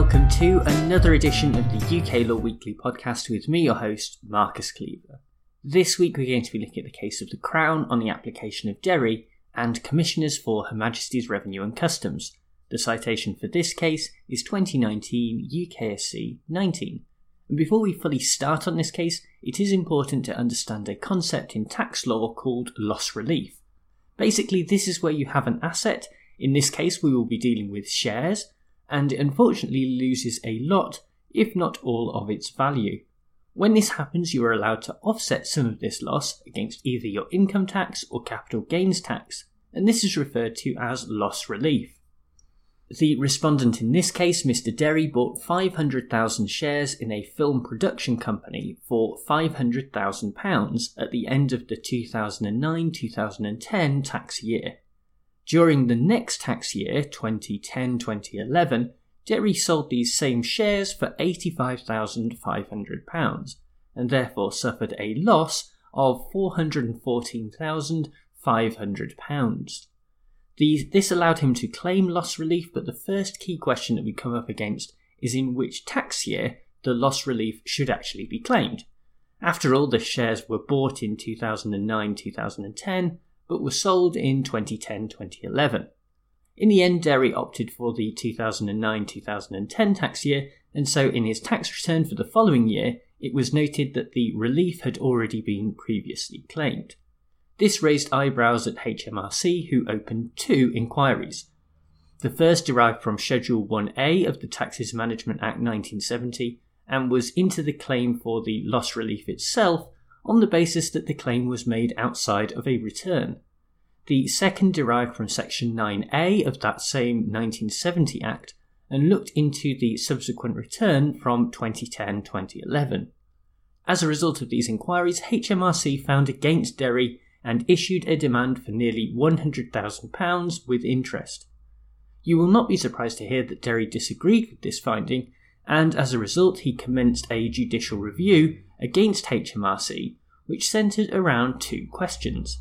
welcome to another edition of the UK Law Weekly podcast with me, your host, Marcus Cleaver. This week we're going to be looking at the case of the Crown on the application of Derry and Commissioners for Her Majesty's Revenue and Customs. The citation for this case is 2019 UKSC 19. And before we fully start on this case, it is important to understand a concept in tax law called loss relief. Basically, this is where you have an asset, in this case, we will be dealing with shares, and unfortunately loses a lot, if not all, of its value. When this happens, you are allowed to offset some of this loss against either your income tax or capital gains tax, and this is referred to as loss relief. The respondent in this case, Mr. Derry, bought 500,000 shares in a film production company for £500,000 at the end of the 2009 2010 tax year. During the next tax year, 2010 2011, Derry sold these same shares for £85,500 and therefore suffered a loss of £414,500. These, this allowed him to claim loss relief, but the first key question that we come up against is in which tax year the loss relief should actually be claimed. After all, the shares were bought in 2009 2010, but were sold in 2010 2011. In the end, Derry opted for the 2009 2010 tax year, and so in his tax return for the following year, it was noted that the relief had already been previously claimed. This raised eyebrows at HMRC, who opened two inquiries. The first derived from Schedule 1A of the Taxes Management Act 1970 and was into the claim for the loss relief itself on the basis that the claim was made outside of a return. The second derived from Section 9A of that same 1970 Act and looked into the subsequent return from 2010 2011. As a result of these inquiries, HMRC found against Derry and issued a demand for nearly £100,000 with interest. You will not be surprised to hear that Derry disagreed with this finding, and as a result, he commenced a judicial review against HMRC, which centred around two questions.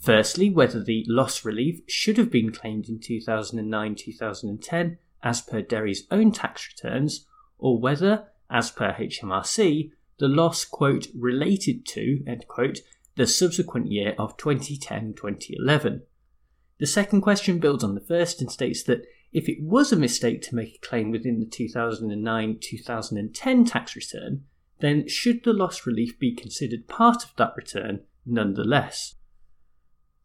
Firstly, whether the loss relief should have been claimed in 2009 2010 as per Derry's own tax returns, or whether, as per HMRC, the loss, quote, related to, end quote, the subsequent year of 2010 2011. The second question builds on the first and states that if it was a mistake to make a claim within the 2009 2010 tax return, then should the loss relief be considered part of that return nonetheless?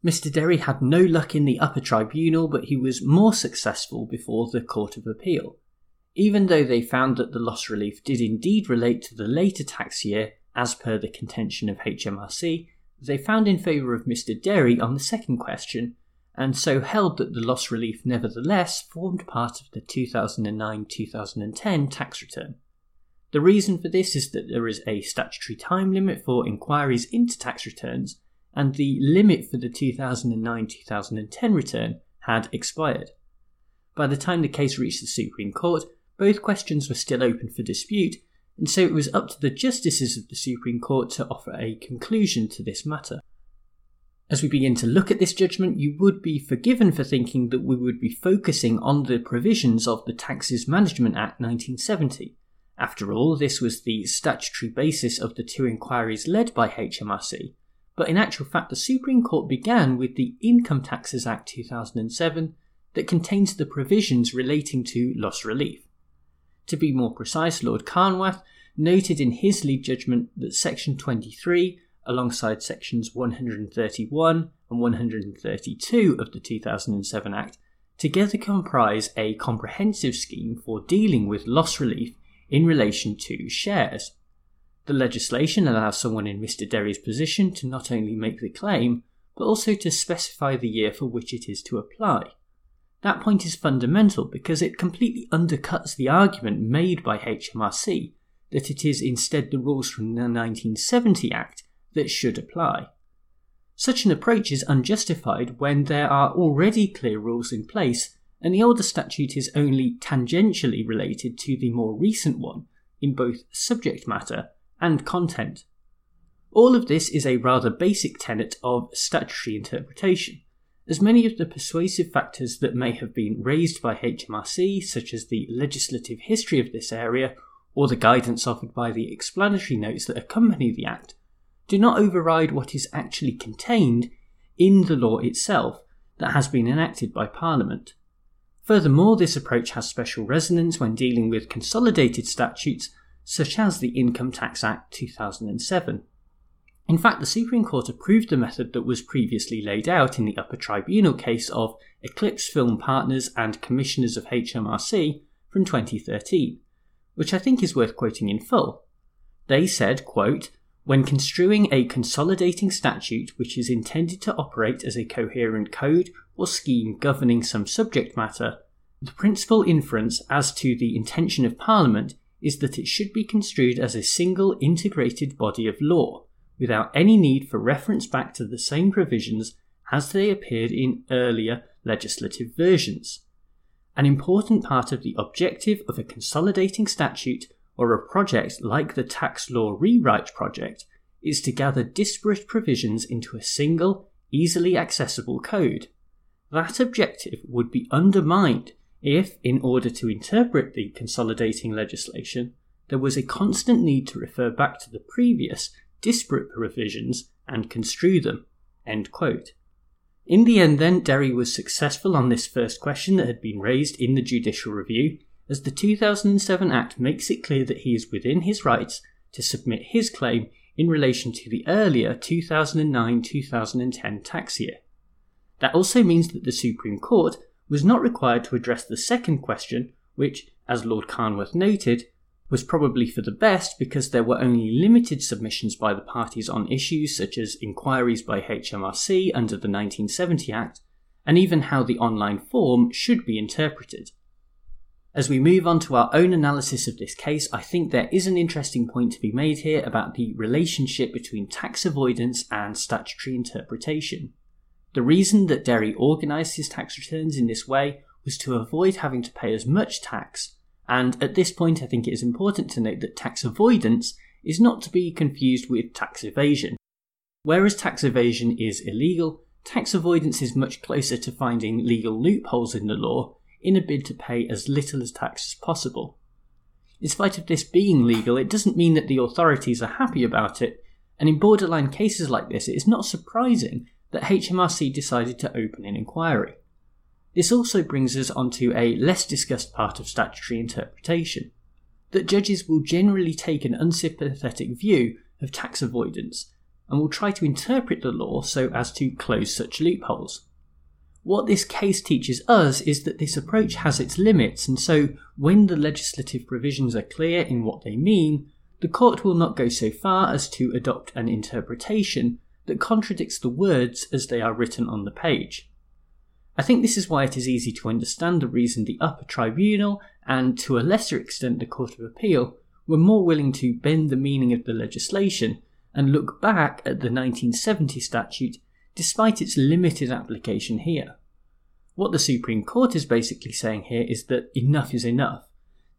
Mr. Derry had no luck in the upper tribunal, but he was more successful before the Court of Appeal. Even though they found that the loss relief did indeed relate to the later tax year, as per the contention of HMRC, they found in favour of Mr. Derry on the second question, and so held that the loss relief nevertheless formed part of the 2009 2010 tax return. The reason for this is that there is a statutory time limit for inquiries into tax returns, and the limit for the 2009 2010 return had expired. By the time the case reached the Supreme Court, both questions were still open for dispute, and so it was up to the justices of the Supreme Court to offer a conclusion to this matter. As we begin to look at this judgment, you would be forgiven for thinking that we would be focusing on the provisions of the Taxes Management Act 1970. After all, this was the statutory basis of the two inquiries led by HMRC, but in actual fact, the Supreme Court began with the Income Taxes Act 2007 that contains the provisions relating to loss relief. To be more precise, Lord Carnwath noted in his lead judgment that Section 23, alongside Sections 131 and 132 of the 2007 Act, together comprise a comprehensive scheme for dealing with loss relief in relation to shares. The legislation allows someone in Mr. Derry's position to not only make the claim, but also to specify the year for which it is to apply. That point is fundamental because it completely undercuts the argument made by HMRC that it is instead the rules from the 1970 Act that should apply. Such an approach is unjustified when there are already clear rules in place and the older statute is only tangentially related to the more recent one in both subject matter and content. All of this is a rather basic tenet of statutory interpretation, as many of the persuasive factors that may have been raised by HMRC, such as the legislative history of this area or the guidance offered by the explanatory notes that accompany the Act, do not override what is actually contained in the law itself that has been enacted by Parliament. Furthermore, this approach has special resonance when dealing with consolidated statutes such as the Income Tax Act 2007. In fact, the Supreme Court approved the method that was previously laid out in the upper tribunal case of Eclipse Film Partners and Commissioners of HMRC from 2013, which I think is worth quoting in full. They said, quote, when construing a consolidating statute which is intended to operate as a coherent code or scheme governing some subject matter, the principal inference as to the intention of Parliament is that it should be construed as a single integrated body of law, without any need for reference back to the same provisions as they appeared in earlier legislative versions. An important part of the objective of a consolidating statute or a project like the Tax Law Rewrite Project is to gather disparate provisions into a single, easily accessible code. That objective would be undermined if, in order to interpret the consolidating legislation, there was a constant need to refer back to the previous, disparate provisions and construe them. In the end, then, Derry was successful on this first question that had been raised in the judicial review, as the 2007 Act makes it clear that he is within his rights to submit his claim in relation to the earlier 2009 2010 tax year. That also means that the Supreme Court was not required to address the second question, which, as Lord Carnwath noted, was probably for the best because there were only limited submissions by the parties on issues such as inquiries by HMRC under the 1970 Act, and even how the online form should be interpreted. As we move on to our own analysis of this case, I think there is an interesting point to be made here about the relationship between tax avoidance and statutory interpretation. The reason that Derry organised his tax returns in this way was to avoid having to pay as much tax and at this point, I think it is important to note that tax avoidance is not to be confused with tax evasion. Whereas tax evasion is illegal, tax avoidance is much closer to finding legal loopholes in the law in a bid to pay as little as tax as possible. In spite of this being legal, it doesn't mean that the authorities are happy about it, and in borderline cases like this, it is not surprising that HMRC decided to open an inquiry. This also brings us onto a less discussed part of statutory interpretation that judges will generally take an unsympathetic view of tax avoidance and will try to interpret the law so as to close such loopholes. What this case teaches us is that this approach has its limits, and so when the legislative provisions are clear in what they mean, the court will not go so far as to adopt an interpretation that contradicts the words as they are written on the page. I think this is why it is easy to understand the reason the upper tribunal, and to a lesser extent the Court of Appeal, were more willing to bend the meaning of the legislation and look back at the 1970 statute despite its limited application here. What the Supreme Court is basically saying here is that enough is enough.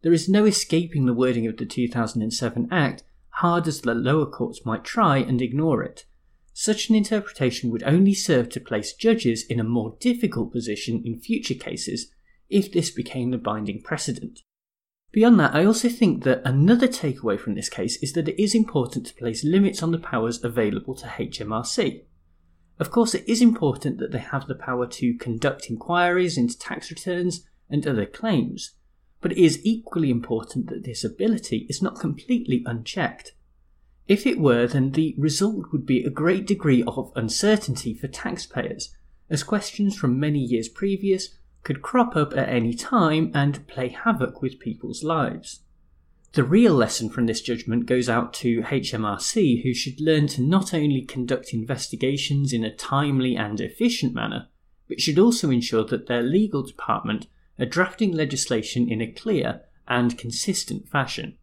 There is no escaping the wording of the 2007 Act, hard as the lower courts might try and ignore it. Such an interpretation would only serve to place judges in a more difficult position in future cases if this became the binding precedent. Beyond that, I also think that another takeaway from this case is that it is important to place limits on the powers available to HMRC. Of course, it is important that they have the power to conduct inquiries into tax returns and other claims, but it is equally important that this ability is not completely unchecked. If it were, then the result would be a great degree of uncertainty for taxpayers, as questions from many years previous could crop up at any time and play havoc with people's lives. The real lesson from this judgment goes out to HMRC, who should learn to not only conduct investigations in a timely and efficient manner, but should also ensure that their legal department are drafting legislation in a clear and consistent fashion.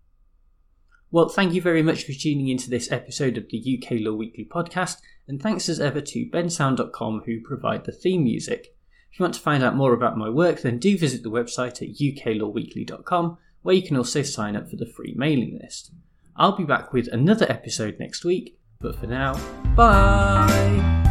Well, thank you very much for tuning into this episode of the UK Law Weekly podcast, and thanks as ever to bensound.com who provide the theme music. If you want to find out more about my work, then do visit the website at uklawweekly.com, where you can also sign up for the free mailing list. I'll be back with another episode next week, but for now, bye!